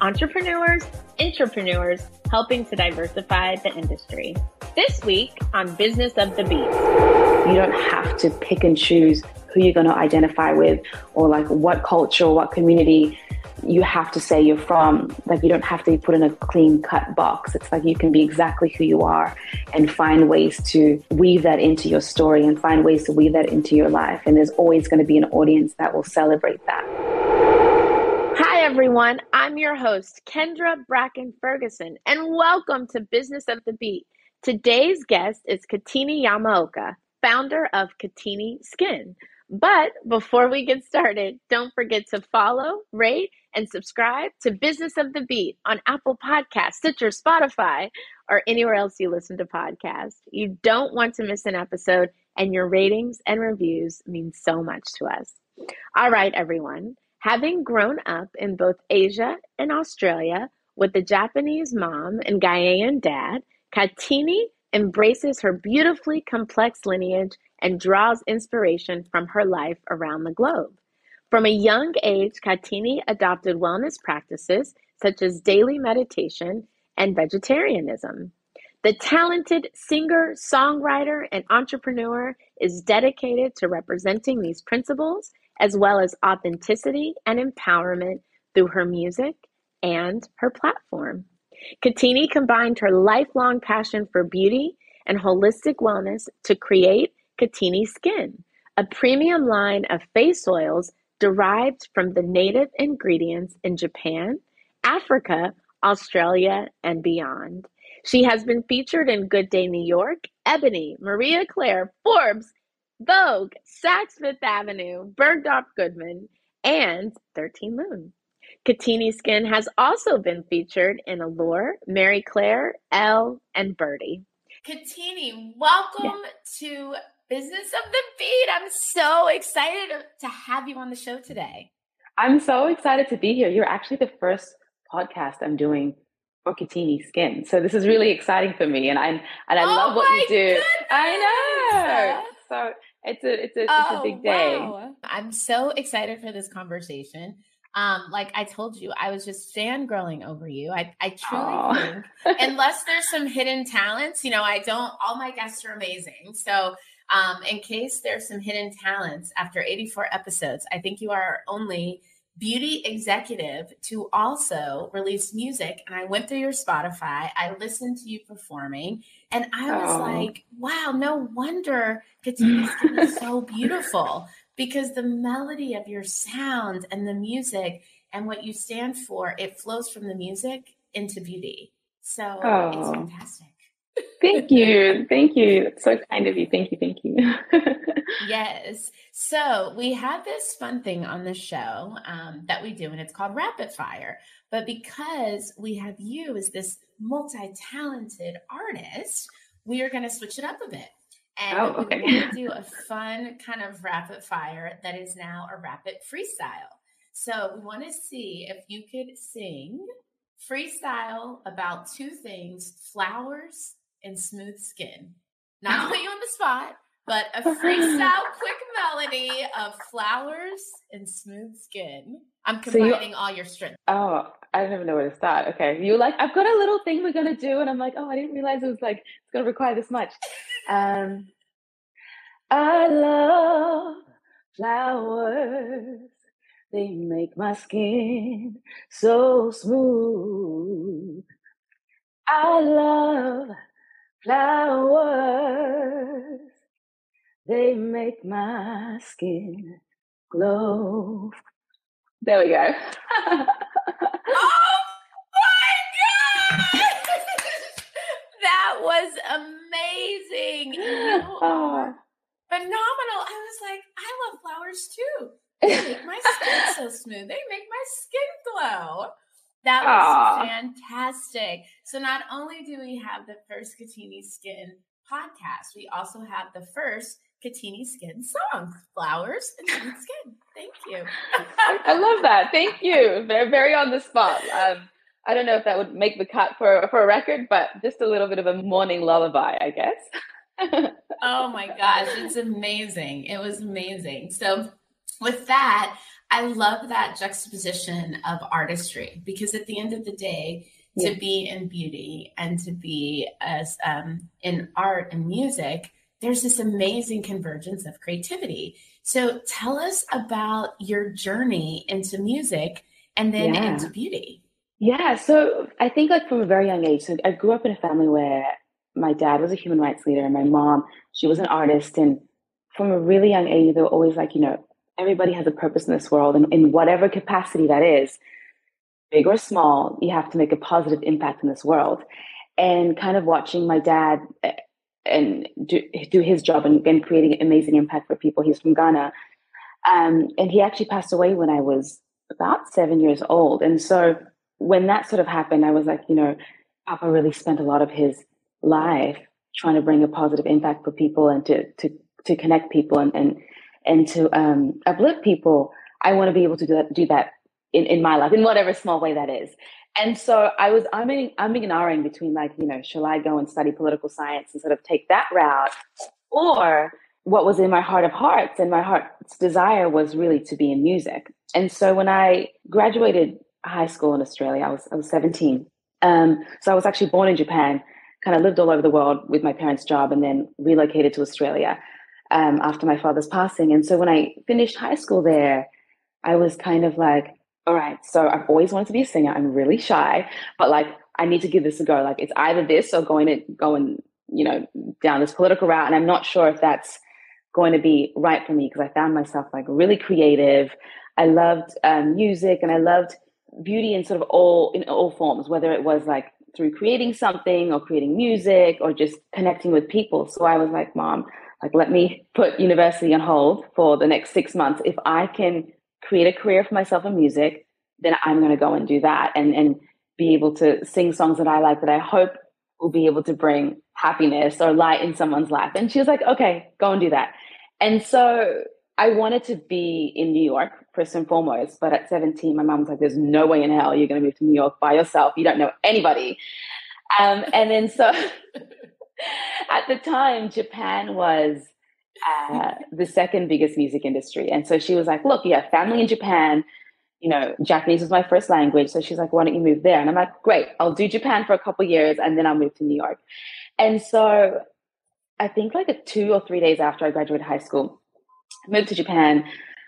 entrepreneurs, entrepreneurs, helping to diversify the industry. This week on Business of the Beat. You don't have to pick and choose who you're going to identify with or like what culture or what community you have to say you're from. Like you don't have to be put in a clean cut box. It's like you can be exactly who you are and find ways to weave that into your story and find ways to weave that into your life. And there's always going to be an audience that will celebrate that. Hi, everyone. I'm your host, Kendra Bracken Ferguson, and welcome to Business of the Beat. Today's guest is Katini Yamaoka, founder of Katini Skin. But before we get started, don't forget to follow, rate, and subscribe to Business of the Beat on Apple Podcasts, Stitcher, Spotify, or anywhere else you listen to podcasts. You don't want to miss an episode, and your ratings and reviews mean so much to us. All right, everyone. Having grown up in both Asia and Australia with a Japanese mom and Ghanaian dad, Katini embraces her beautifully complex lineage and draws inspiration from her life around the globe. From a young age, Katini adopted wellness practices such as daily meditation and vegetarianism. The talented singer, songwriter, and entrepreneur is dedicated to representing these principles as well as authenticity and empowerment through her music and her platform. Katini combined her lifelong passion for beauty and holistic wellness to create Katini Skin, a premium line of face oils derived from the native ingredients in Japan, Africa, Australia, and beyond. She has been featured in Good Day New York, Ebony, Marie Claire, Forbes, Vogue, Saks Fifth Avenue, Bergdorf Goodman, and 13 Lune. Katini Skin has also been featured in Allure, Marie Claire, Elle, and Byrdie. Katini, welcome to Business of the Beat. I'm so excited to have you on the show today. I'm so excited to be here. You're actually the first podcast I'm doing for Katini Skin. So this is really exciting for me and I and I oh love what you do. Goodness. I know. So it's a it's a, oh, it's a big day. Wow. I'm so excited for this conversation. Um, like I told you, I was just fangirling over you. I, I truly Aww. think, unless there's some hidden talents, you know, I don't, all my guests are amazing. So, um, in case there's some hidden talents after 84 episodes, I think you are only beauty executive to also release music. And I went through your Spotify, I listened to you performing, and I was oh. like, wow, no wonder Katini's skin is so beautiful because the melody of your sound and the music and what you stand for, it flows from the music into beauty. So oh, it's fantastic. Thank you. Thank you. It's so kind of you. Thank you. Thank you. yes. So we have this fun thing on the show um, that we do, and it's called Rapid Fire. But because we have you as this multi talented artist, we are going to switch it up a bit. And oh, okay. we want to do a fun kind of rapid fire that is now a rapid freestyle. So we want to see if you could sing freestyle about two things flowers and smooth skin. Not put you on the spot, but a freestyle quick melody of flowers and smooth skin. I'm combining so you, all your strength. Oh, I don't even know where to start. Okay. You like, I've got a little thing we're going to do. And I'm like, oh, I didn't realize it was like, it's going to require this much. Um, I love flowers. They make my skin so smooth. I love Flowers, they make my skin glow. There we go. oh my God! that was amazing. You are ah. phenomenal. I was like, I love flowers too. They make my skin so smooth. They make my skin glow. That was Aww. fantastic. So not only do we have the first Katini Skin podcast, we also have the first Katini Skin song, Flowers and Sweet Skin. Thank you. I love that. Thank you. They're very on the spot. Um, I don't know if that would make the cut for, for a record, but just a little bit of a morning lullaby, I guess. oh my gosh, it's amazing. It was amazing. So with that, I love that juxtaposition of artistry because at the end of the day, yeah. to be in beauty and to be as um, in art and music, there's this amazing convergence of creativity. So tell us about your journey into music and then yeah. into beauty. Yeah, so I think like from a very young age, so I grew up in a family where my dad was a human rights leader and my mom, she was an artist. And from a really young age, they were always like, you know, everybody has a purpose in this world, and in whatever capacity that is, big or small, you have to make a positive impact in this world. And kind of watching my dad eh, and do, do his job and, and creating amazing impact for people. He's from Ghana. Um, and he actually passed away when I was about seven years old. And so when that sort of happened, I was like, you know, Papa really spent a lot of his life trying to bring a positive impact for people and to to to connect people and and and to um, uplift people, I want to be able to do that, do that in, in my life in whatever small way that is. And so I was I'm in, I'm ignoring between like you know shall I go and study political science and sort of take that route, or what was in my heart of hearts and my heart's desire was really to be in music. And so when I graduated high school in Australia, I was I was 17. Um, so I was actually born in Japan, kind of lived all over the world with my parents' job, and then relocated to Australia um, after my father's passing. And so when I finished high school there, I was kind of like, all right, so I've always wanted to be a singer. I'm really shy, but like, I need to give this a go. Like, it's either this or going to going, you know, down this political route. And I'm not sure if that's going to be right for me because I found myself like really creative. I loved um, music and I loved beauty in sort of all in all forms, whether it was like through creating something or creating music or just connecting with people. So I was like, Mom, like let me put university on hold for the next six months. If i can create a career for myself in music then i'm going to go and do that and and be able to sing songs that i like that i hope will be able to bring happiness or light in someone's life. And she was like okay go and do that. And so i wanted to be in new york first and foremost but at 17 my mom was like there's no way in hell you're going to move to new york by yourself. You don't know anybody. Um, and then so at the time, Japan was uh, the second biggest music industry. And so she was like, look, you have family in Japan. You know, Japanese was my first language. So she's like, why don't you move there? And I'm like, great, I'll do Japan for a couple years and then I'll move to New York. And so I think like a two or three days after I graduated high school, I moved to Japan.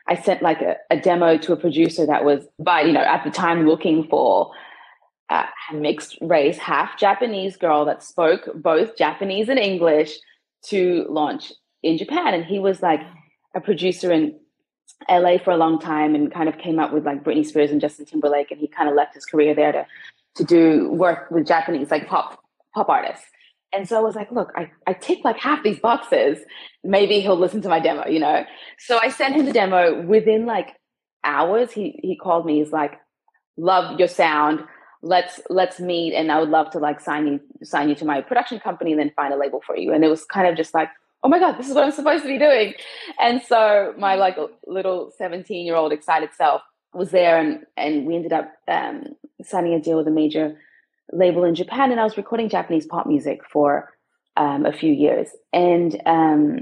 I sent like a, a demo to a producer that was by, you know, at the time looking for uh, mixed race, half Japanese girl that spoke both Japanese and English to launch in Japan. And he was like a producer in LA for a long time and kind of came up with like Britney Spears and Justin Timberlake. And he kind of left his career there to, to do work with Japanese, like pop, pop artists. And so I was like, look, I, I tick like half these boxes. Maybe he'll listen to my demo, you know? So I sent him the demo within like hours. He, he called me. He's like, love your sound let's let's meet and i would love to like sign you sign you to my production company and then find a label for you. And it was kind of just like oh my god this is what i'm supposed to be doing. And so my like little 17 year old excited self was there and and we ended up um, signing a deal with a major label in japan and i was recording japanese pop music for um, a few years. And um,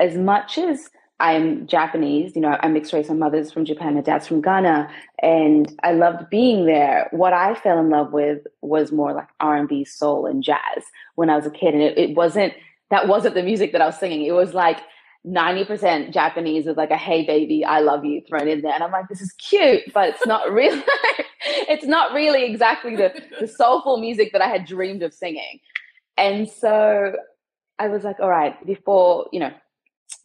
as much as I'm Japanese, you know, I'm mixed race. My mother's from Japan, my dad's from Ghana, and I loved being there. What I fell in love with was more like R&B, soul, and jazz when I was a kid, and it, it wasn't that wasn't the music that I was singing. It was like 90% Japanese with like a "Hey baby, I love you" thrown in there, and I'm like, this is cute, but it's not really. it's not really exactly the the soulful music that I had dreamed of singing. And so I was like, all right, before, you know,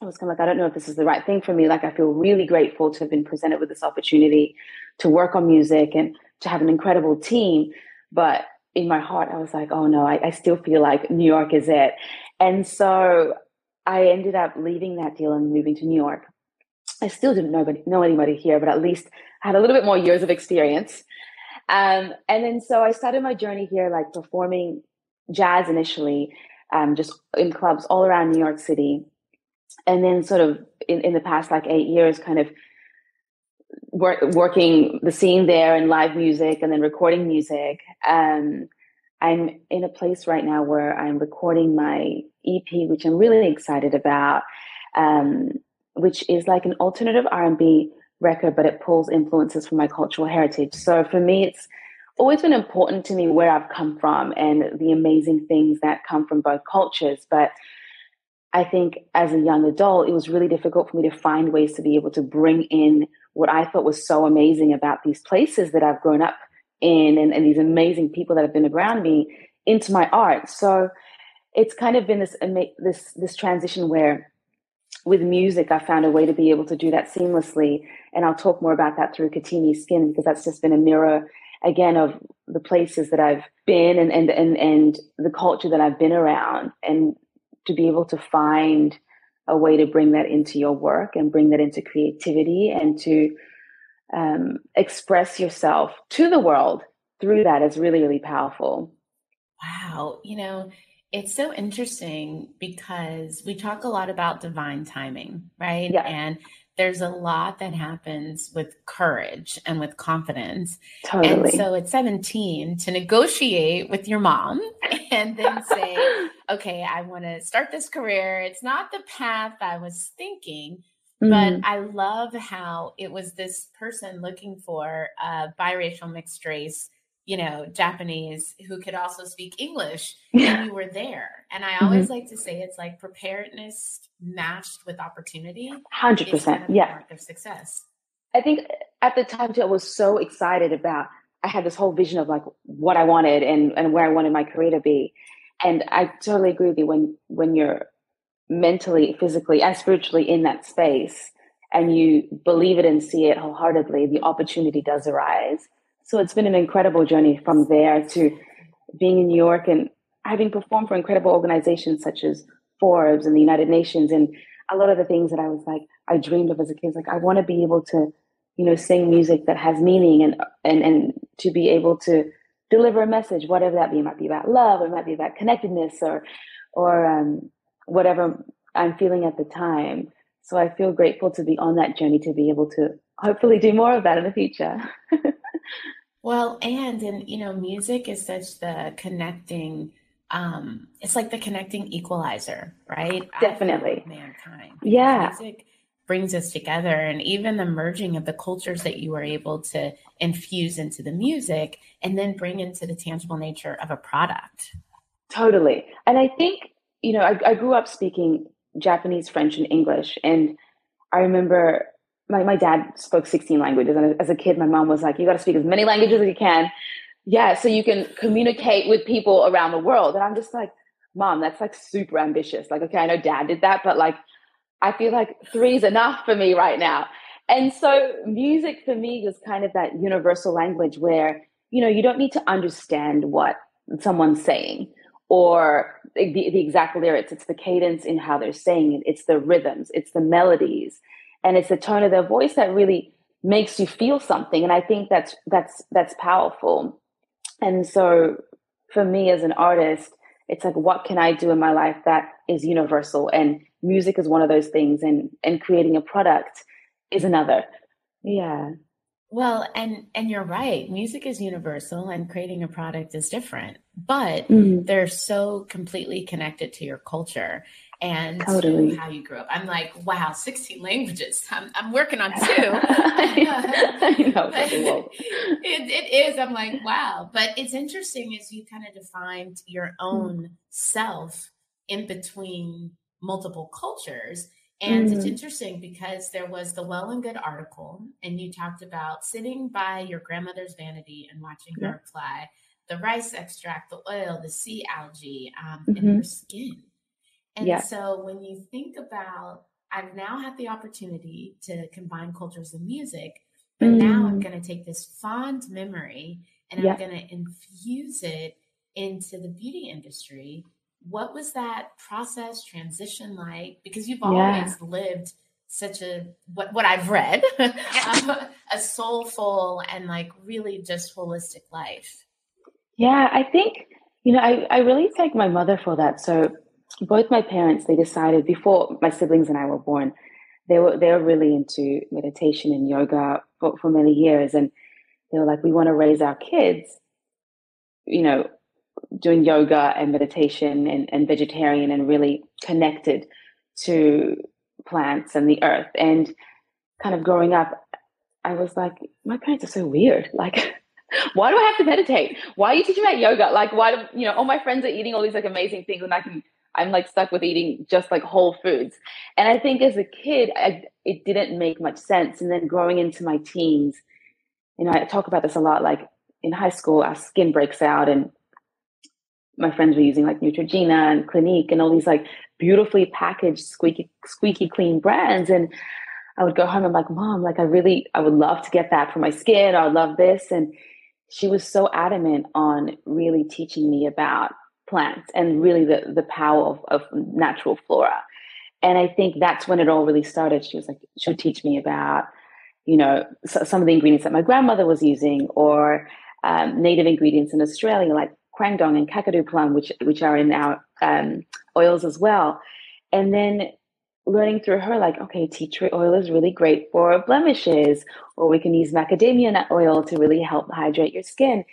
I was kind of like, I don't know if this is the right thing for me. Like, I feel really grateful to have been presented with this opportunity to work on music and to have an incredible team. But in my heart, I was like, oh no, I, I still feel like New York is it. And so I ended up leaving that deal and moving to New York. I still didn't know, know anybody here, but at least I had a little bit more years of experience. Um, and then so I started my journey here, like performing jazz initially, um, just in clubs all around New York City. And then sort of in, in the past like eight years, kind of work, working the scene there and live music and then recording music. Um, I'm in a place right now where I'm recording my EP, which I'm really excited about, um, which is like an alternative R&B record, but it pulls influences from my cultural heritage. So for me, it's always been important to me where I've come from and the amazing things that come from both cultures. But I think as a young adult, it was really difficult for me to find ways to be able to bring in what I thought was so amazing about these places that I've grown up in and, and these amazing people that have been around me into my art. So it's kind of been this this this transition where with music I found a way to be able to do that seamlessly. And I'll talk more about that through Katini Skin because that's just been a mirror again of the places that I've been and and and, and the culture that I've been around and to be able to find a way to bring that into your work and bring that into creativity and to um, express yourself to the world through that is really, really powerful. Wow. You know, it's so interesting because we talk a lot about divine timing, right? Yeah. And there's a lot that happens with courage and with confidence. Totally. And so at 17, to negotiate with your mom and then say, okay, I want to start this career. It's not the path I was thinking, mm-hmm. but I love how it was this person looking for a biracial mixed race you know, Japanese who could also speak English, and you were there. And I always mm-hmm. like to say it's like preparedness matched with opportunity. Hundred percent, yeah. Of success. I think at the time too, I was so excited about. I had this whole vision of like what I wanted and and where I wanted my career to be, and I totally agree with you. When when you're mentally, physically, and spiritually in that space, and you believe it and see it wholeheartedly, the opportunity does arise so it's been an incredible journey from there to being in New York and having performed for incredible organizations such as Forbes and the United Nations and a lot of the things that I was like I dreamed of as a kid. Like I want to be able to, you know, sing music that has meaning and and and to be able to deliver a message, whatever that be. It might be about love, it might be about connectedness or or um, whatever I'm feeling at the time. So I feel grateful to be on that journey to be able to hopefully do more of that in the future. Well, and and you know, music is such the connecting um it's like the connecting equalizer, right? Definitely. Mankind. Yeah. Music brings us together and even the merging of the cultures that you were able to infuse into the music and then bring into the tangible nature of a product. Totally. And I think, you know, I, I grew up speaking Japanese, French, and English. And I remember my, my dad spoke 16 languages. And as a kid, my mom was like, you got to speak as many languages as you can. Yeah, so you can communicate with people around the world. And I'm just like, mom, that's like super ambitious. Like, okay, I know dad did that, but like, I feel like three is enough for me right now. And so music for me was kind of that universal language where, you know, you don't need to understand what someone's saying or the, the exact lyrics. It's the cadence in how they're saying it. It's the rhythms. It's the melodies and it's the tone of their voice that really makes you feel something and i think that's that's that's powerful. And so for me as an artist it's like what can i do in my life that is universal? And music is one of those things and and creating a product is another. Yeah. Well and and you're right. Music is universal and creating a product is different but mm-hmm. they're so completely connected to your culture and totally. how you grew up. I'm like, wow, 16 languages. I'm, I'm working on two. I know. it, it is. I'm like, wow. But it's interesting as you kind of defined your hmm. own mm. self in between multiple cultures. And mm-hmm. it's interesting because there was the Well and Good article, and you talked about sitting by your grandmother's vanity and watching yeah. her apply the rice extract, the oil, the sea algae um, mm-hmm. in her skin. And yeah. so when you think about, I've now had the opportunity to combine cultures and music, but mm. now I'm mm. going to take this fond memory and yeah. I'm going to infuse it into the beauty industry. What was that process transition like? Because you've always yeah. lived such a what what I've read um, a soulful and like really just holistic life. Yeah, I think you know I I really thank my mother for that. So both my parents they decided before my siblings and I were born they were they were really into meditation and yoga for, for many years. And they were like we want to raise our kids you know doing yoga and meditation and, and vegetarian and really connected to plants and the earth. And kind of growing up i was like my parents are so weird. Like why do i have to meditate? Why are you teaching about yoga? Like why do you know all my friends are eating all these like amazing things and i can I'm like stuck with eating just like whole foods. And I think as a kid, I, it didn't make much sense. And then growing into my teens, you know, I talk about this a lot. Like in high school, our skin breaks out, and my friends were using like Neutrogena and Clinique and all these like beautifully packaged, squeaky, squeaky clean brands. And I would go home and I'm like, Mom, like I really, I would love to get that for my skin. I love this. And she was so adamant on really teaching me about plants and really the, the power of, of natural flora. And I think that's when it all really started. She was like, she would teach me about, you know, some of the ingredients that my grandmother was using or um, native ingredients in Australia, like quandong and kakadu plum, which, which are in our um, oils as well. And then learning through her, like, okay, tea tree oil is really great for blemishes, or we can use macadamia nut oil to really help hydrate your skin.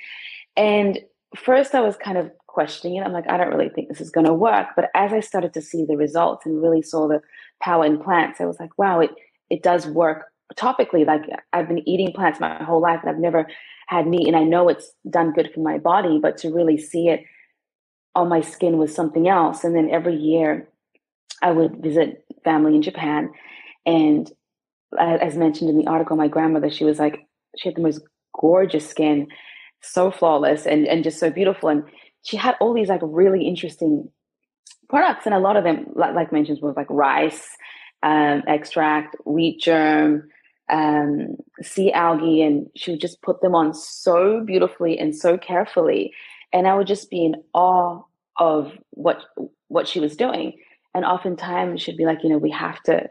And first, I was kind of questioning it. I'm like, I don't really think this is going to work. But as I started to see the results and really saw the power in plants, I was like, wow, it it does work topically. Like I've been eating plants my whole life, and I've never had meat, and I know it's done good for my body. But to really see it on my skin was something else. And then every year, I would visit family in Japan, and as mentioned in the article, my grandmother, she was like, she had the most gorgeous skin, so flawless and and just so beautiful. And she had all these like really interesting products, and a lot of them, like, like mentioned, was like rice um, extract, wheat germ, um, sea algae, and she would just put them on so beautifully and so carefully, and I would just be in awe of what what she was doing. And oftentimes she'd be like, you know, we have to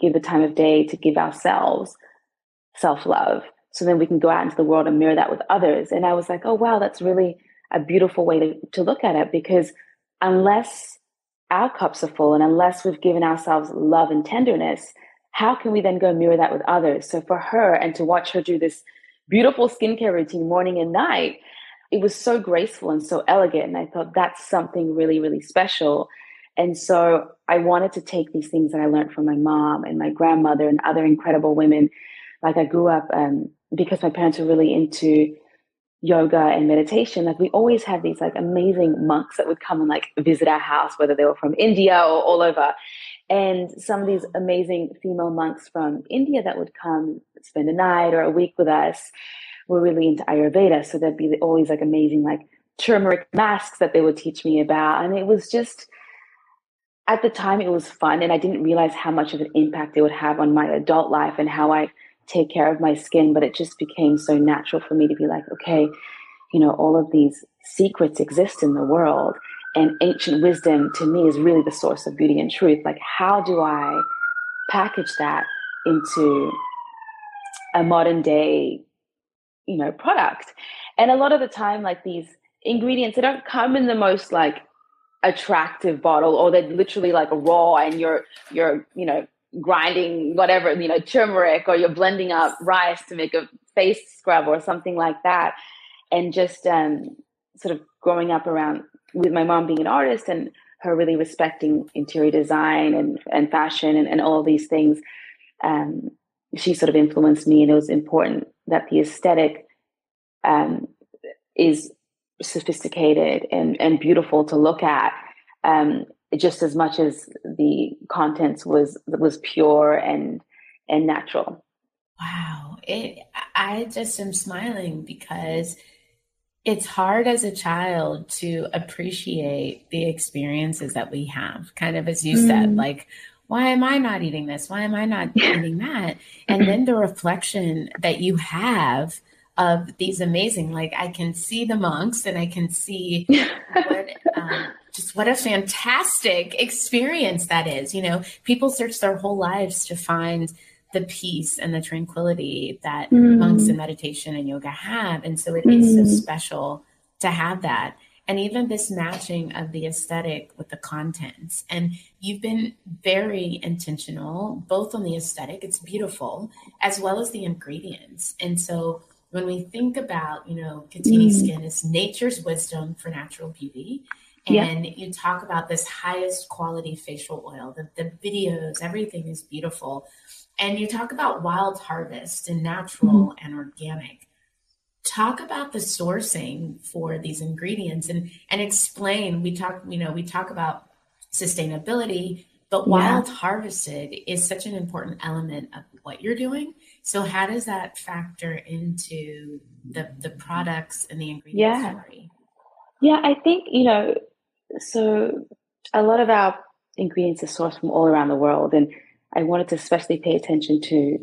give the time of day to give ourselves self love, so then we can go out into the world and mirror that with others. And I was like, oh wow, that's really a beautiful way to, to look at it because unless our cups are full and unless we've given ourselves love and tenderness, how can we then go mirror that with others? So for her and to watch her do this beautiful skincare routine morning and night, it was so graceful and so elegant. And I thought that's something really, really special. And so I wanted to take these things that I learned from my mom and my grandmother and other incredible women. Like I grew up um, because my parents were really into yoga and meditation, like we always had these like amazing monks that would come and like visit our house, whether they were from India or all over. And some of these amazing female monks from India that would come spend a night or a week with us were really into Ayurveda. So there'd be always like amazing like turmeric masks that they would teach me about. And it was just at the time it was fun and I didn't realize how much of an impact it would have on my adult life and how I take care of my skin, but it just became so natural for me to be like, okay, you know, all of these secrets exist in the world. And ancient wisdom to me is really the source of beauty and truth. Like, how do I package that into a modern day, you know, product? And a lot of the time, like these ingredients, they don't come in the most like attractive bottle or they're literally like raw and you're you're you know grinding whatever, you know, turmeric or you're blending up rice to make a face scrub or something like that. And just um, sort of growing up around with my mom being an artist and her really respecting interior design and, and fashion and, and all these things, um, she sort of influenced me. And it was important that the aesthetic um, is sophisticated and, and beautiful to look at. Um, just as much as the contents was was pure and and natural. Wow. It I just am smiling because it's hard as a child to appreciate the experiences that we have, kind of as you mm. said, like, why am I not eating this? Why am I not eating that? And then the reflection that you have of these amazing, like, I can see the monks and I can see what, um, just what a fantastic experience that is. You know, people search their whole lives to find the peace and the tranquility that mm. monks and meditation and yoga have. And so it mm. is so mm. special to have that. And even this matching of the aesthetic with the contents. And you've been very intentional, both on the aesthetic, it's beautiful, as well as the ingredients. And so when we think about, you know, Katini mm. skin is nature's wisdom for natural beauty. And you talk about this highest quality facial oil, the, the videos, everything is beautiful and you talk about wild harvest and natural mm-hmm. and organic talk about the sourcing for these ingredients and and explain we talk you know we talk about sustainability but wild yeah. harvested is such an important element of what you're doing so how does that factor into the the products and the ingredients yeah. Story? yeah i think you know so a lot of our ingredients are sourced from all around the world and I wanted to especially pay attention to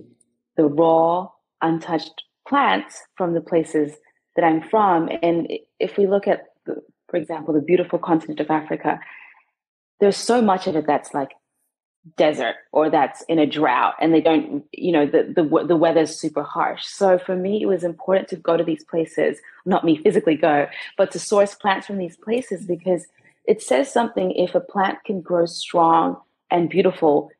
the raw, untouched plants from the places that I'm from. And if we look at, the, for example, the beautiful continent of Africa, there's so much of it that's like desert or that's in a drought and they don't you know the the, the weather's super harsh so for me it was important to go to these places not me physically go but to source plants from these places because it says something if a plant can grow strong and beautiful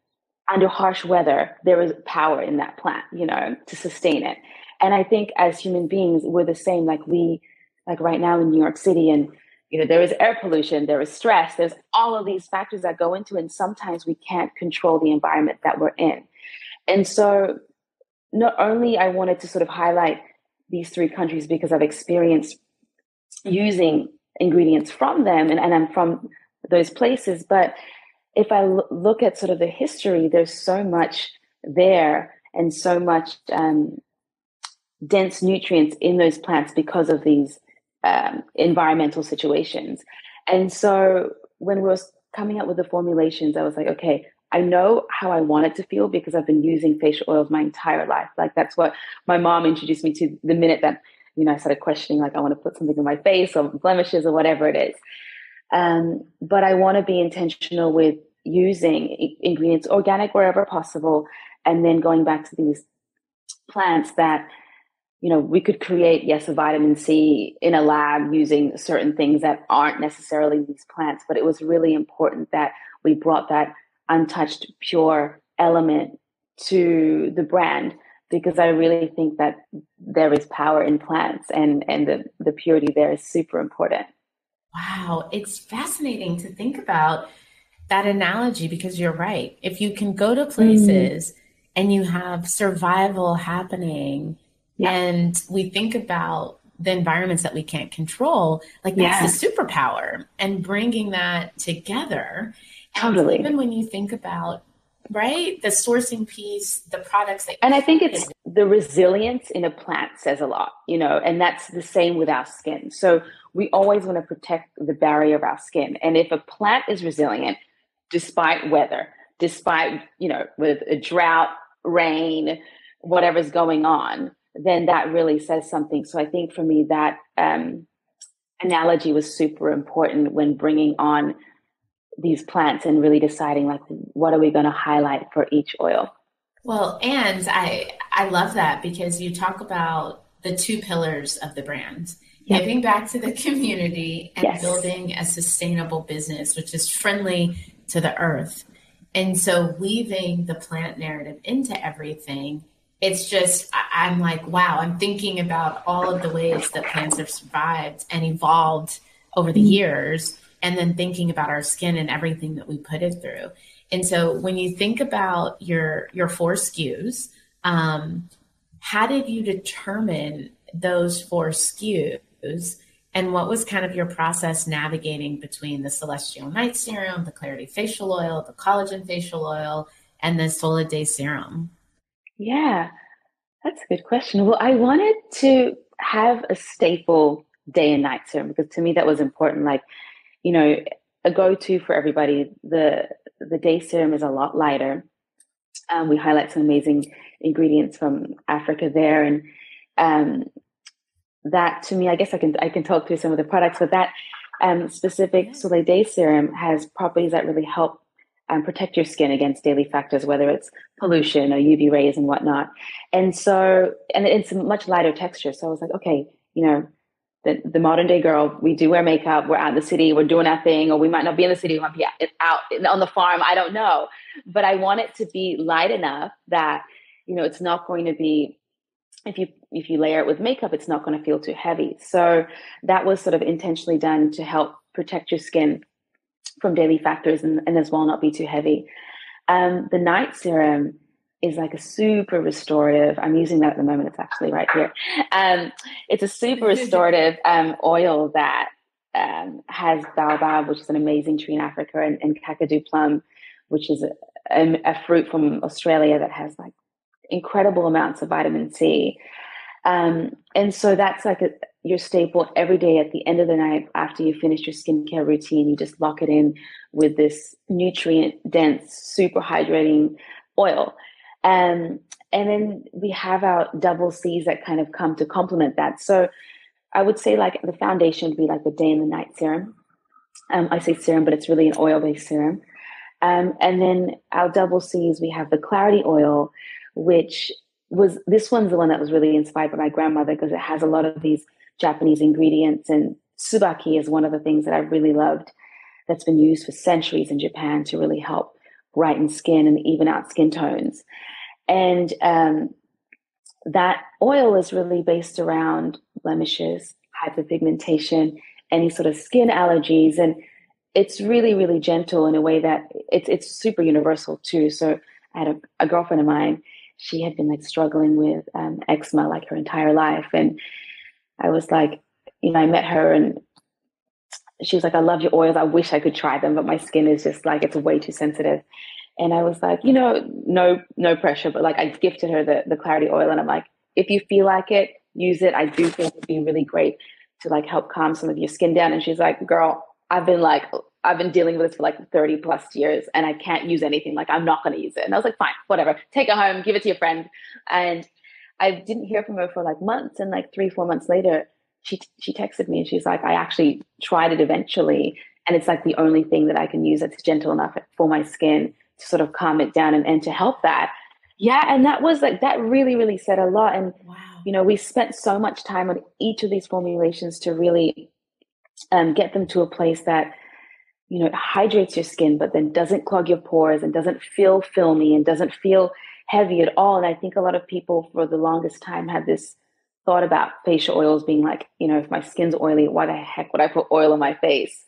under harsh weather, there is power in that plant, you know, to sustain it. And I think as human beings, we're the same. Like we, like right now in New York City, and you know, there is air pollution, there is stress, there's all of these factors that go into, it, and sometimes we can't control the environment that we're in. And so, not only I wanted to sort of highlight these three countries because I've experienced using ingredients from them, and, and I'm from those places, but if I l- look at sort of the history, there's so much there and so much um, dense nutrients in those plants because of these um, environmental situations. And so when we were coming up with the formulations, I was like, okay, I know how I want it to feel because I've been using facial oils my entire life. Like that's what my mom introduced me to the minute that, you know, I started questioning, like, I want to put something in my face or blemishes or whatever it is. Um, but I want to be intentional with using ingredients, organic wherever possible, and then going back to these plants that you know we could create yes a vitamin c in a lab using certain things that aren't necessarily these plants but it was really important that we brought that untouched pure element to the brand because i really think that there is power in plants and and the, the purity there is super important wow it's fascinating to think about that analogy because you're right. If you can go to places mm. and you have survival happening, yeah. and we think about the environments that we can't control, like that's the superpower, and bringing that together. Totally. And even when you think about right? The sourcing piece the products that and i think it's the resilience in a plant says a lot you know and that's the same with our skin. So we always want to protect the barrier of our skin. And if a plant is resilient despite weather, despite, you know, with a drought, rain, whatever's going on, then that really says something. So I think for me, that um, analogy was super important when bringing on these plants and really deciding like what are we going to highlight for each oil well and i i love that because you talk about the two pillars of the brand yeah. giving back to the community and yes. building a sustainable business which is friendly to the earth. And so weaving the plant narrative into everything, it's just, I'm like, wow, I'm thinking about all of the ways that plants have survived and evolved over the mm. years, and then thinking about our skin and everything that we put it through. And so when you think about your your four SKUs, um, how did you determine those four SKUs? And what was kind of your process navigating between the Celestial Night Serum, the Clarity Facial Oil, the Collagen Facial Oil, and the Soleil Day Serum? Yeah, that's a good question. Well, I wanted to have a staple day and night serum because to me that was important. Like, you know, a go-to for everybody. The the day serum is a lot lighter. Um, we highlight some amazing ingredients from Africa there, and um, that to me, I guess I can I can talk through some of the products, but that um, specific Soleil Day serum has properties that really help um, protect your skin against daily factors, whether it's pollution or UV rays and whatnot. And so, and it's a much lighter texture. So I was like, okay, you know, the, the modern day girl, we do wear makeup, we're out in the city, we're doing our thing, or we might not be in the city, we might be out on the farm, I don't know. But I want it to be light enough that, you know, it's not going to be if you if you layer it with makeup, it's not going to feel too heavy. So that was sort of intentionally done to help protect your skin from daily factors and, and as well not be too heavy. Um, the night serum is like a super restorative. I'm using that at the moment. It's actually right here. Um, it's a super restorative um, oil that um, has baobab, which is an amazing tree in Africa, and, and kakadu plum, which is a, a, a, fruit from Australia that has like incredible amounts of vitamin C. Um, and so that's like a, your staple every day at the end of the night after you finish your skincare routine. You just lock it in with this nutrient dense, super hydrating oil. Um, and then we have our double C's that kind of come to complement that. So I would say like the foundation would be like the day and the night serum. Um, I say serum, but it's really an oil based serum. Um, and then our double C's, we have the clarity oil, which was this one's the one that was really inspired by my grandmother because it has a lot of these Japanese ingredients. And tsubaki is one of the things that I really loved that's been used for centuries in Japan to really help brighten skin and even out skin tones. And um, that oil is really based around blemishes, hyperpigmentation, any sort of skin allergies. And it's really, really gentle in a way that it's, it's super universal too. So I had a, a girlfriend of mine, she had been like struggling with um, eczema like her entire life. And I was like, you know, I met her and she was like, I love your oils. I wish I could try them, but my skin is just like, it's way too sensitive. And I was like, you know, no, no pressure, but like I gifted her the, the clarity oil and I'm like, if you feel like it, use it. I do think it'd be really great to like help calm some of your skin down. And she's like, girl, I've been like, I've been dealing with this for like 30 plus years and I can't use anything. Like I'm not going to use it. And I was like, fine, whatever. Take it home, give it to your friend. And I didn't hear from her for like months. And like three, four months later, she she texted me and she's like, I actually tried it eventually, and it's like the only thing that I can use that's gentle enough for my skin to sort of calm it down and, and to help that. Yeah, and that was like that really, really said a lot. And wow. you know, we spent so much time on each of these formulations to really um, get them to a place that you know hydrates your skin, but then doesn't clog your pores and doesn't feel filmy and doesn't feel heavy at all. And I think a lot of people for the longest time had this thought about facial oils being like, you know, if my skin's oily, why the heck would I put oil on my face?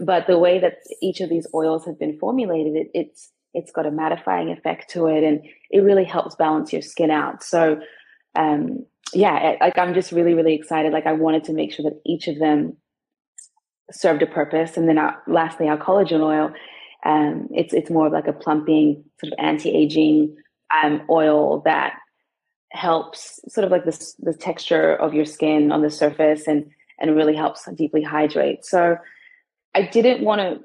But the way that each of these oils have been formulated, it, it's it's got a mattifying effect to it, and it really helps balance your skin out. So, um, yeah, like I'm just really really excited. Like I wanted to make sure that each of them served a purpose, and then our, lastly, our collagen oil. Um, it's it's more of like a plumping, sort of anti-aging um, oil that helps sort of like this the texture of your skin on the surface and and really helps deeply hydrate. So I didn't want to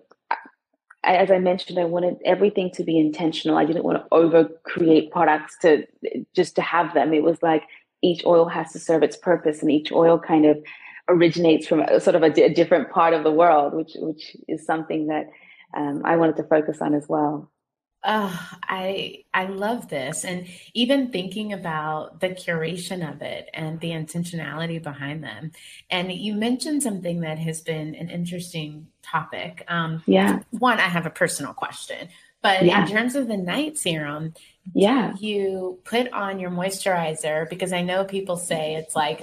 as I mentioned, I wanted everything to be intentional. I didn't want to over create products to just to have them. It was like each oil has to serve its purpose, and each oil kind of originates from a, sort of a, a different part of the world, which which is something that um, I wanted to focus on as well. Oh, I I love this, and even thinking about the curation of it and the intentionality behind them. And you mentioned something that has been an interesting topic. Um, yeah. One, I have a personal question, but yeah. in terms of the night serum, yeah. You put on your moisturizer because i know people say it's like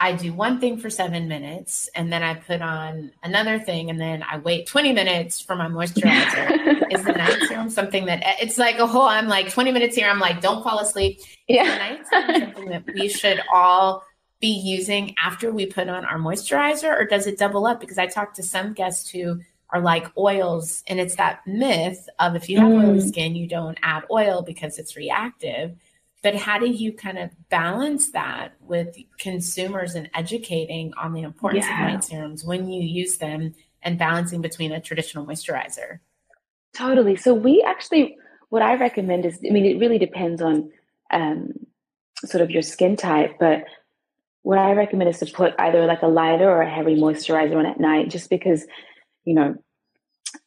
i do one thing for seven minutes and then i put on another thing and then i wait 20 minutes for my moisturizer. Is the night serum something that eh, it's like a whole i'm like 20 minutes here i'm like don't fall asleep. Yeah. The night serum something that we should all be using after we put on our moisturizer or does it double up? Because i talked to some guests who are like oils. And it's that myth of if you have mm. oily skin, you don't add oil because it's reactive. but how do you kind of balance that with consumers and educating on the importance yeah. of night serums when you use them and balancing between a traditional moisturizer? Totally. So we actually, what I recommend is, I mean, it really depends on um, sort of your skin type, but what I recommend is to put either like a lighter or a heavy moisturizer on at night, just because, you know,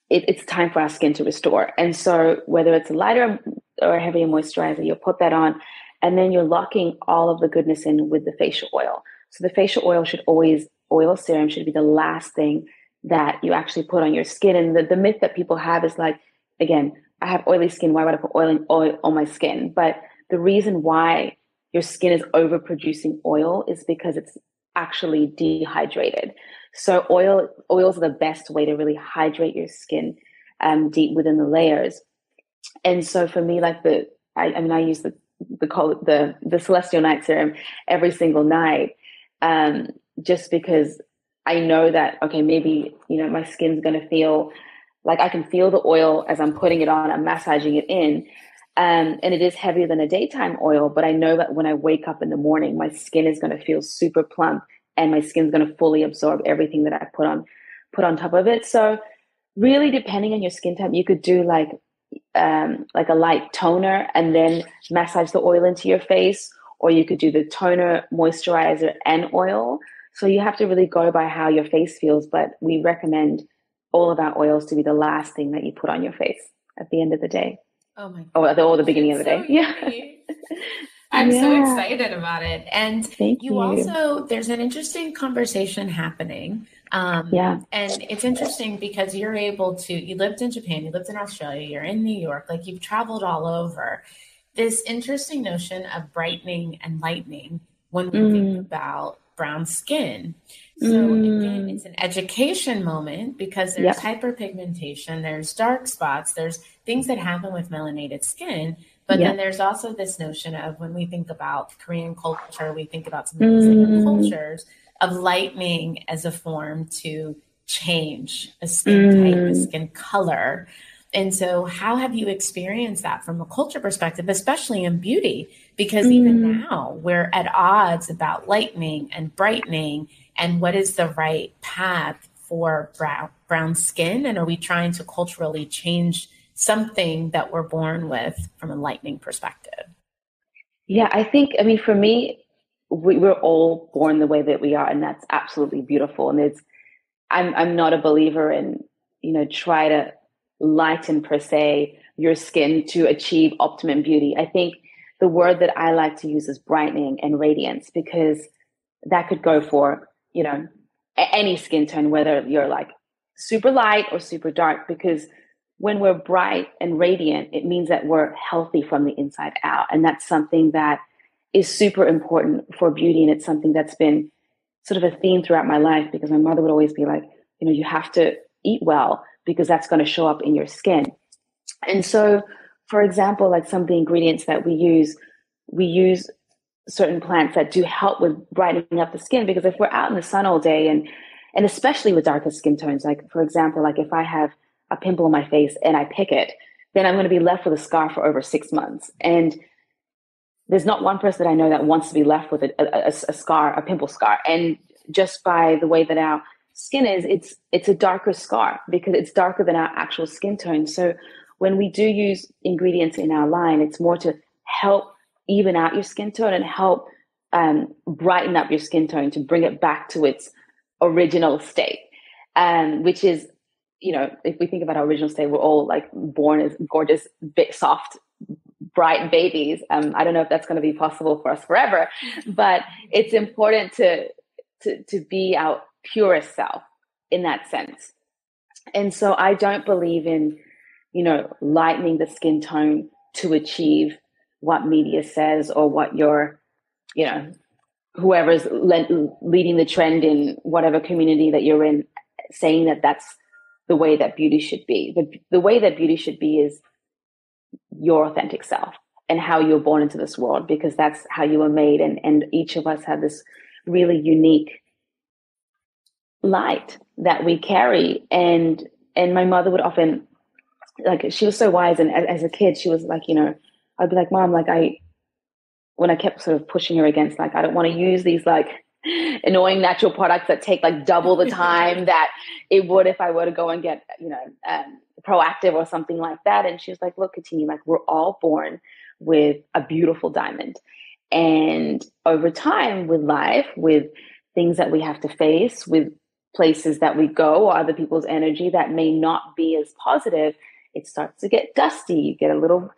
it, it's time for our skin to restore. And so whether it's a lighter or a heavier moisturizer, you'll put that on, and then you're locking all of the goodness in with the facial oil. So the facial oil should always, oil serum should be the last thing that you actually put on your skin. And the, the myth that people have is like, again, I have oily skin. Why would I put oil, in, oil on my skin? But the reason why your skin is overproducing oil is because it's actually dehydrated. So oil oils are the best way to really hydrate your skin um, deep within the layers. And so for me, like the I, I mean, I use the the call the the celestial night serum every single night, um, just because I know that okay, maybe you know my skin's gonna feel like I can feel the oil as I'm putting it on, I'm massaging it in. Um, and it is heavier than a daytime oil, but I know that when I wake up in the morning, my skin is going to feel super plump and my skin's going to fully absorb everything that I put on put on top of it. So really depending on your skin type, you could do like um, like a light toner and then massage the oil into your face, or you could do the toner, moisturizer, and oil. So you have to really go by how your face feels, but we recommend all of our oils to be the last thing that you put on your face at the end of the day. Oh my god. Or the, or the beginning of the day. yeah. I'm yeah. so excited about it. And Thank you, you also, there's an interesting conversation happening. Um, yeah. And it's interesting because you're able to, you lived in Japan, you lived in Australia, you're in New York, like you've traveled all over. This interesting notion of brightening and lightening when we mm. think about brown skin. So mm. again, it's an education moment because there's hyperpigmentation, there's dark spots, there's things that happen with melanated skin. But then there's also this notion of when we think about Korean culture, we think about some of these mm. cultures of lightening as a form to change a skin mm. type, a skin color. And so, how have you experienced that from a culture perspective, especially in beauty? Because mm. even now, we're at odds about lightening and brightening and what is the right path for brown, brown skin. And are we trying to culturally change something that we're born with from a lightning perspective? Yeah, I think, I mean, for me, we, we're all born the way that we are, and that's absolutely beautiful. And it's, I'm, I'm not a believer in, you know, try to lighten per se your skin to achieve optimum beauty. I think the word that I like to use is brightening and radiance because that could go for, you know, any skin tone, whether you're like super light or super dark, because when we're bright and radiant, it means that we're healthy from the inside out. And that's something that is super important for beauty. And it's something that's been sort of a theme throughout my life because my mother would always be like, you know, you have to eat well because that's going to show up in your skin. And so, for example, like some of the ingredients that we use, we use certain plants that do help with brightening up the skin because if we're out in the sun all day and and especially with darker skin tones, like for example, like if I have a pimple on my face and I pick it, then I'm going to be left with a scar for over six months. And there's not one person that I know that wants to be left with a, a, a scar, a pimple scar. And just by the way that our skin is, it's it's a darker scar because it's darker than our actual skin tone. So when we do use ingredients in our line, it's more to help even out your skin tone and help um, brighten up your skin tone to bring it back to its original state, um, which is you know, if we think about our original state, we're all like born as gorgeous, bit soft, bright babies. Um, I don't know if that's going to be possible for us forever, but it's important to to to be our purest self in that sense. And so I don't believe in, you know, lightening the skin tone to achieve what media says or what your, you know, whoever's le- leading the trend in whatever community that you're in, saying that that's the way that beauty should be. The, the way that beauty should be is your authentic self and how you were born into this world because that's how you were made. And, and each of us have this really unique light that we carry. And, and my mother would often, like, she was so wise. And as, as a kid, she was like, you know, I'd be like, mom, like, I, when I kept sort of pushing her against like I don't want to use these like annoying natural products that take like double the time that it would if I were to go and get you know um, Proactiv or something like that. And she was like, "Look, Katini, like we're all born with a beautiful diamond, and over time with life, with things that we have to face, with places that we go or other people's energy that may not be as positive, it starts to get dusty. You get a little,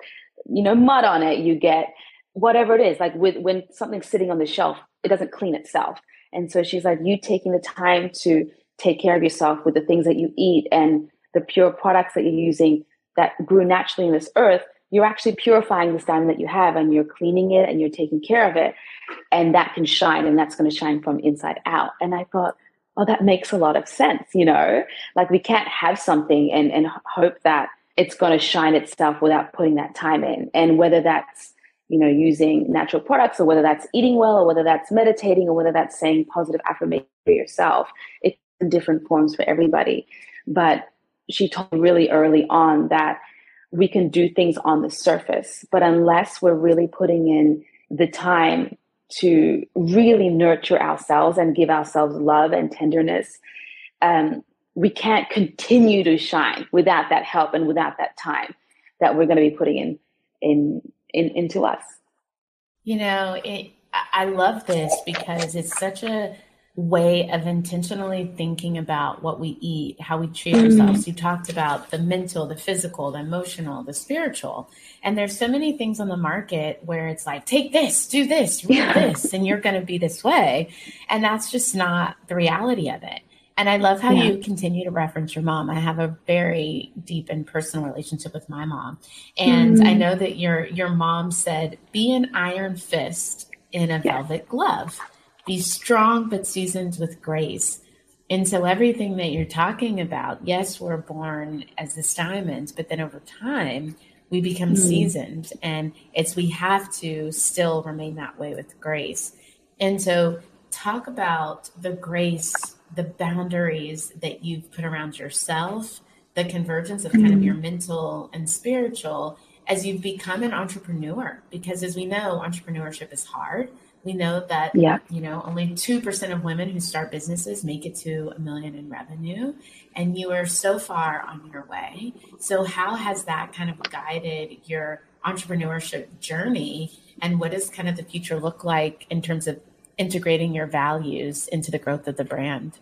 you know, mud on it. You get whatever it is. Like with when something's sitting on the shelf, it doesn't clean itself. And so she's like, you taking the time to take care of yourself with the things that you eat and the pure products that you're using that grew naturally in this earth, you're actually purifying this diamond that you have and you're cleaning it and you're taking care of it. And that can shine and that's going to shine from inside out. And I thought, oh, that makes a lot of sense, you know? Like we can't have something and, and hope that it's going to shine itself without putting that time in. And whether that's, you know, using natural products or whether that's eating well or whether that's meditating or whether that's saying positive affirmation for yourself, it's in different forms for everybody. But she told me really early on that we can do things on the surface, but unless we're really putting in the time to really nurture ourselves and give ourselves love and tenderness, um, we can't continue to shine without that help and without that time that we're going to be putting in in, in into us. You know, it, I love this because it's such a way of intentionally thinking about what we eat, how we treat mm-hmm. ourselves. You talked about the mental, the physical, the emotional, the spiritual. And there's so many things on the market where it's like, take this, do this, read yeah. this, and you're going to be this way. And that's just not the reality of it. And I love how yeah. you continue to reference your mom. I have a very deep and personal relationship with my mom. And mm-hmm. I know that your your mom said, be an iron fist in a velvet glove. Be strong but seasoned with grace. And so everything that you're talking about, yes, we're born as this diamond, but then over time we become mm-hmm. seasoned. And it's we have to still remain that way with grace. And so talk about the grace, the boundaries that you've put around yourself, the convergence of kind mm-hmm. of your mental and spiritual as you've become an entrepreneur. Because as we know, entrepreneurship is hard. We know that yeah. you know only 2% of women who start businesses make it to a million in revenue and you are so far on your way. So how has that kind of guided your entrepreneurship journey and what does kind of the future look like in terms of integrating your values into the growth of the brand?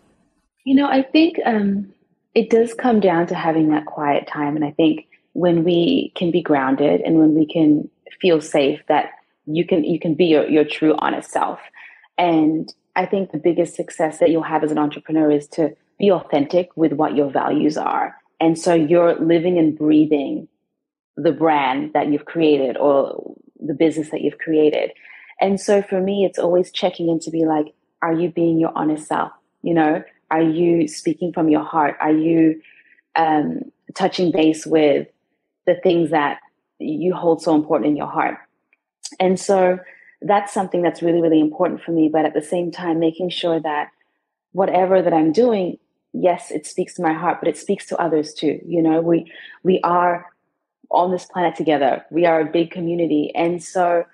You know, I think um, it does come down to having that quiet time and I think when we can be grounded and when we can feel safe that you can you can be your, your true honest self. And i think the biggest success that you'll have as an entrepreneur is to be authentic with what your values are. And so you're living and breathing the brand that you've created or the business that you've created and so for me it's always checking in to be like are you being your honest self you know are you speaking from your heart are you um, touching base with the things that you hold so important in your heart and so that's something that's really, really important for me. But at the same time, making sure that whatever that I'm doing, yes, it speaks to my heart, but it speaks to others too. You know, we we are on this planet together. We are a big community. And so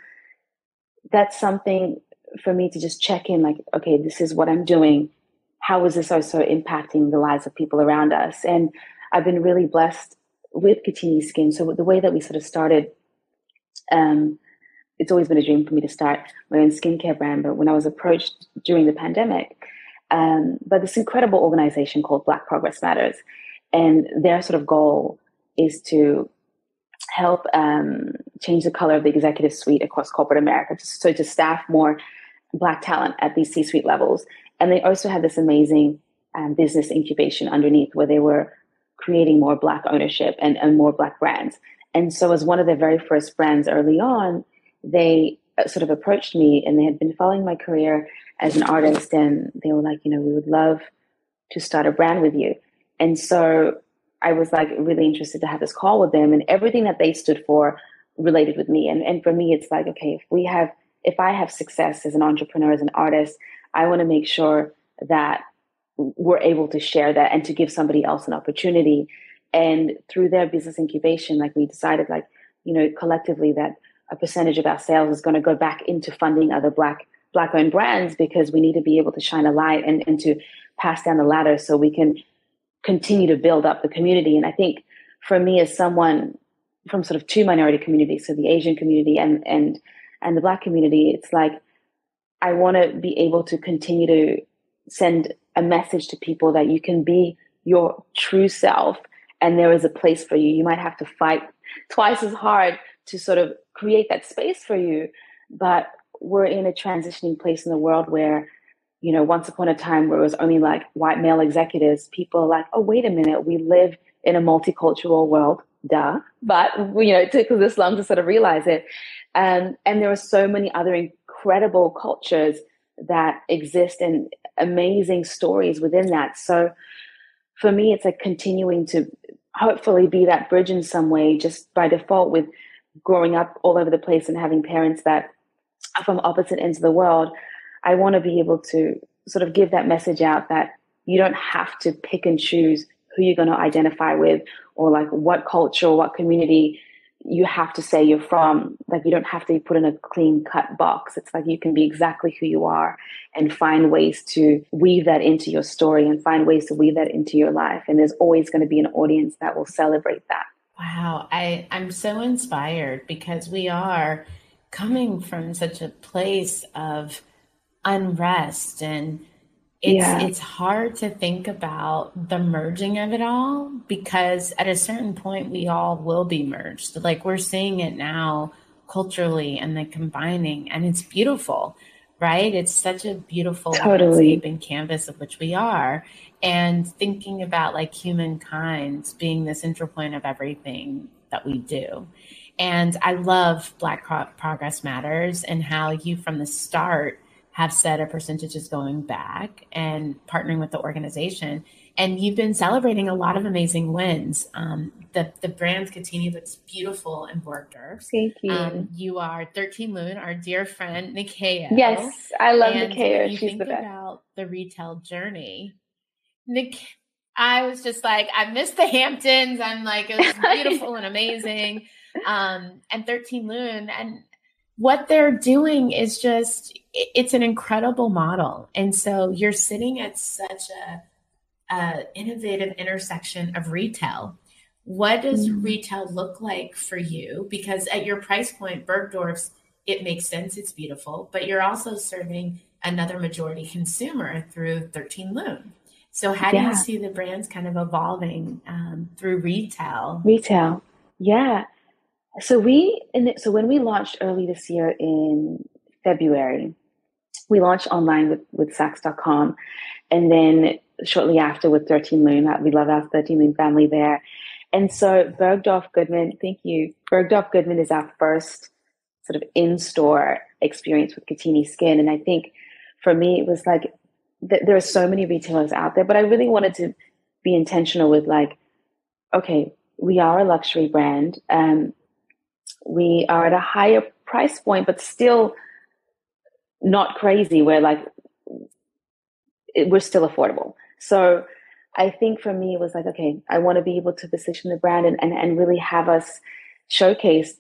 that's something for me to just check in like, okay, this is what I'm doing. How is this also impacting the lives of people around us? And I've been really blessed with Katini Skin. So the way that we sort of started um, it's always been a dream for me to start my own skincare brand. But when I was approached during the pandemic um, by this incredible organization called Black Progress Matters, and their sort of goal is to help um, change the color of the executive suite across corporate America, so to staff more Black talent at these C-suite levels. And they also had this amazing um, business incubation underneath where they were creating more Black ownership and, and more Black brands. And so, as one of their very first brands early on, they uh, sort of approached me and they had been following my career as an artist and they were like, you know, we would love to start a brand with you. And so I was like really interested to have this call with them and everything that they stood for related with me. And and for me it's like, okay, if we have if I have success as an entrepreneur, as an artist, I want to make sure that we're able to share that and to give somebody else an opportunity. And through their business incubation, like we decided like, you know, collectively that a percentage of our sales is going to go back into funding other black black owned brands because we need to be able to shine a light and, and to pass down the ladder so we can continue to build up the community. And I think for me as someone from sort of two minority communities, so the Asian community and and and the black community, it's like I want to be able to continue to send a message to people that you can be your true self and there is a place for you. You might have to fight twice as hard to sort of create that space for you, but we're in a transitioning place in the world where you know, once upon a time where it was only like white male executives, people are like, oh, wait a minute, we live in a multicultural world, duh. But, you know, it took us this long to sort of realize it. Um, and there are so many other incredible cultures that exist and amazing stories within that. So for me, it's like continuing to hopefully be that bridge in some way, just by default with growing up all over the place and having parents that are from opposite ends of the world. I want to be able to sort of give that message out that you don't have to pick and choose who you're going to identify with or like what culture or what community you have to say you're from. Like you don't have to be put in a clean cut box. It's like you can be exactly who you are and find ways to weave that into your story and find ways to weave that into your life. And there's always going to be an audience that will celebrate that. Wow. I, I'm so inspired because we are coming from such a place of unrest and it's yeah. it's hard to think about the merging of it all because at a certain point we all will be merged like we're seeing it now culturally and the combining and it's beautiful right it's such a beautiful totally. landscape and canvas of which we are and thinking about like humankind being the central point of everything that we do and i love black progress matters and how you from the start have said a percentage is going back and partnering with the organization. And you've been celebrating a lot of amazing wins. Um, the the brand Katini looks beautiful in Bergdorf. Thank you. Um, you are 13 Lune, our dear friend Nyakio. Yes, I love and Nyakio. You She's think the best. about the retail journey. Nick, I was just like, I missed the Hamptons. I'm like, it was beautiful and amazing. Um, and 13 Lune, and what they're doing is just it's an incredible model. And so you're sitting at such a, a innovative intersection of retail. What does mm. retail look like for you? Because at your price point bergdorf's it makes sense it's beautiful but you're also serving another majority consumer through 13 Lune. So how yeah. do you see the brands kind of evolving um, through retail? Retail. Yeah so we so when we launched early this year in February, we launched online with with Saks.com, and then shortly after with 13 Lune. We love our 13 Lune family there. And so Bergdorf Goodman, thank you. Bergdorf Goodman is our first sort of in-store experience with Katini Skin. And I think for me, it was like th- there are so many retailers out there, but I really wanted to be intentional with like, okay, we are a luxury brand. Um, we are at a higher price point, but still not crazy. We're like, it, we're still affordable. So I think for me, it was like, okay, I want to be able to position the brand and, and, and really have us showcase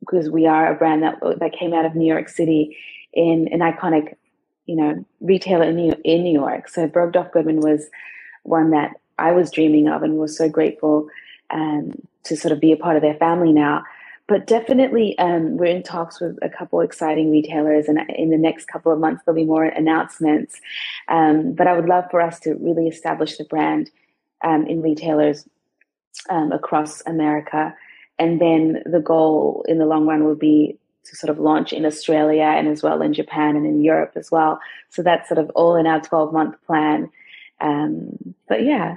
because we are a brand that, that came out of New York City in an iconic, you know, retailer in New, in New York. So Bergdorf Goodman was one that I was dreaming of and was so grateful um, to sort of be a part of their family now but definitely um, we're in talks with a couple exciting retailers and in the next couple of months there'll be more announcements. Um, but i would love for us to really establish the brand um, in retailers um, across america. And then the goal in the long run will be to sort of launch in australia and as well in japan and in europe as well. So that's sort of all in our 12 month plan. Um, but yeah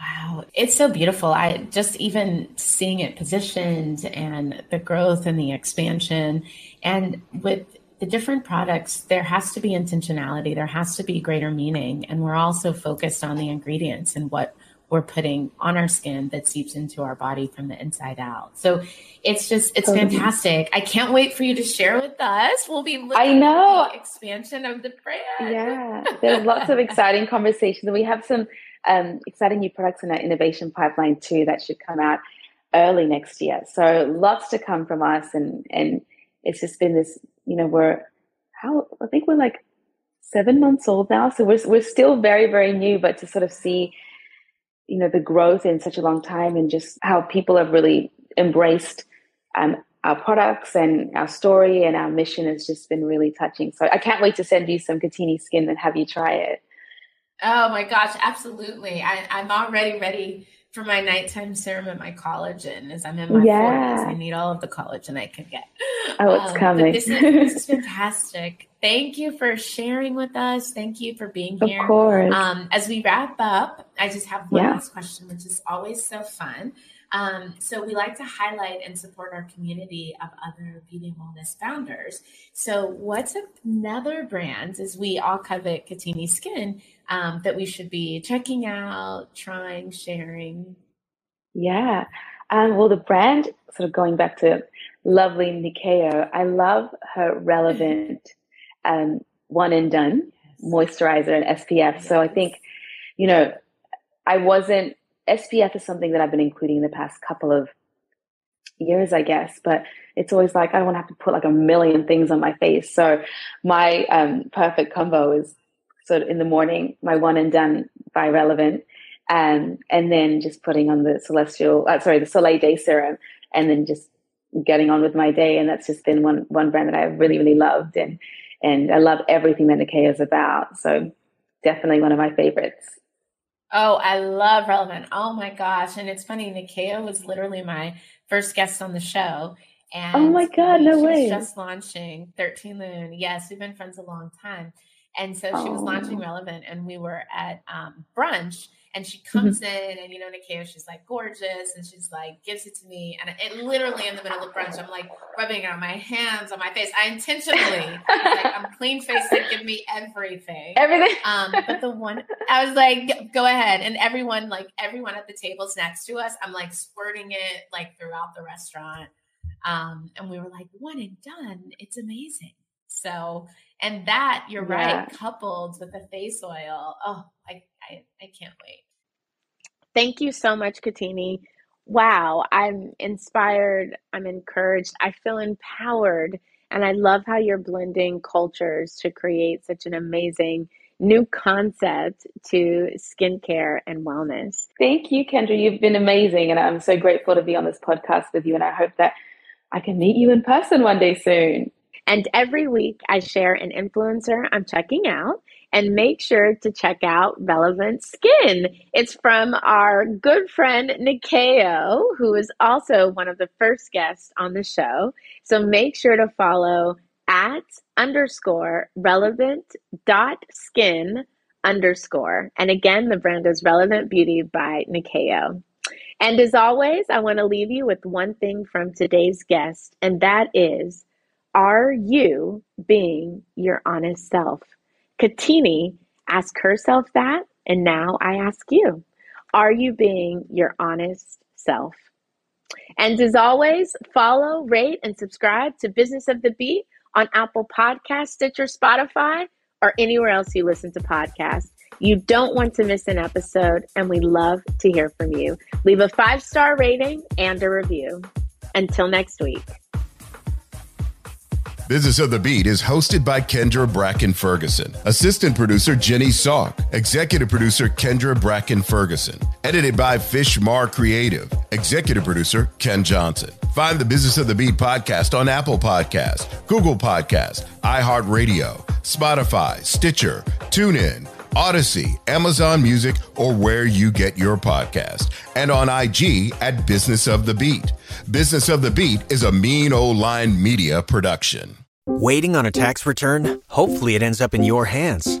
Wow, it's so beautiful. I just even seeing it positioned and the growth and the expansion, and with the different products, there has to be intentionality, there has to be greater meaning. And we're also focused on the ingredients and what we're putting on our skin that seeps into our body from the inside out. So it's just it's fantastic. I can't wait for you to share with us. We'll be I know expansion of the brand. Yeah, there's lots of exciting conversations. We have some um, exciting new products in our innovation pipeline too that should come out early next year. So lots to come from us, and and it's just been this, you know, we're how I think we're like seven months old now, so we're we're still very very new, but to sort of see, you know, the growth in such a long time and just how people have really embraced um, our products and our story and our mission has just been really touching. So I can't wait to send you some Katini skin and have you try it. Oh my gosh, absolutely. I, I'm already ready for my nighttime serum at my collagen as I'm in my yeah. 40s. I need all of the collagen I can get. Oh, it's um, coming. This is, this is, fantastic. Thank you for sharing with us. Thank you for being here. Of course. Um, as we wrap up, I just have one yeah. last question, which is always so fun. Um, so we like to highlight and support our community of other beauty and wellness founders. So what's another brand, as we all covet Katini Skin, um, that we should be checking out, trying, sharing? Yeah. Um, well, the brand, sort of going back to lovely Nyakio, I love her relevant um, one and done moisturizer and SPF. Yes. So I think, you know, I wasn't SPF is something that I've been including in the past couple of years, I guess, but it's always like I don't want to have to put like a million things on my face. So my um, perfect combo is sort of in the morning, my one and done by Relevant, um, and then just putting on the Celestial, uh, sorry, the Soleil Day Serum, and then just getting on with my day. And that's just been one one brand that I've really really loved, and and I love everything that Nyakio is about. So definitely one of my favorites. Oh, I love Relevant. Oh my gosh. And it's funny, Nyakio was literally my first guest on the show. And oh my God, no way. just launching 13 Lune. Yes, we've been friends a long time. And so she was launching Relevant, and we were at um, brunch and she mm-hmm. comes mm-hmm. in and you know Nyakio, she's like gorgeous and she's like gives it to me. And it literally in the middle of brunch I'm like rubbing it on my hands on my face. I intentionally like I'm clean faced give me everything. Everything. Um but the one I was like go ahead. And everyone like everyone at the tables next to us I'm like squirting it like throughout the restaurant. Um and we were like one and done. It's amazing. So and that you're yeah. right coupled with the face oil oh I, I i can't wait Thank you so much, Katini. Wow, I'm inspired. I'm encouraged. I feel empowered. And I love how you're blending cultures to create such an amazing new concept to skincare and wellness. Thank you, Kendra. You've been amazing. And I'm so grateful to be on this podcast with you. And I hope that I can meet you in person one day soon. And every week I share an influencer I'm checking out and make sure to check out Relevant Skin. It's from our good friend Nyakio, who is also one of the first guests on the show. So make sure to follow at underscore relevant dot skin underscore. And again, the brand is Relevant Beauty by Nyakio. And as always, I want to leave you with one thing from today's guest, and that is Are you being your honest self? Katini asked herself that, and now I ask you Are you being your honest self? And as always, follow, rate, and subscribe to Business of the Beat on Apple Podcasts, Stitcher, Spotify, or anywhere else you listen to podcasts. You don't want to miss an episode, and we love to hear from you. Leave a five star rating and a review. Until next week. Business of the Beat is hosted by Kendra Bracken Ferguson, assistant producer Jenny Salk, executive producer Kendra Bracken Ferguson, edited by Fishmar Creative, executive producer Ken Johnson. Find the Business of the Beat podcast on Apple Podcast, Google Podcast, iHeartRadio, Spotify, Stitcher, TuneIn, Audacy, Amazon Music, or where you get your podcast, and on IG at Business of the Beat. Business of the Beat is a mean old line media production. Waiting on a tax return? Hopefully, it ends up in your hands.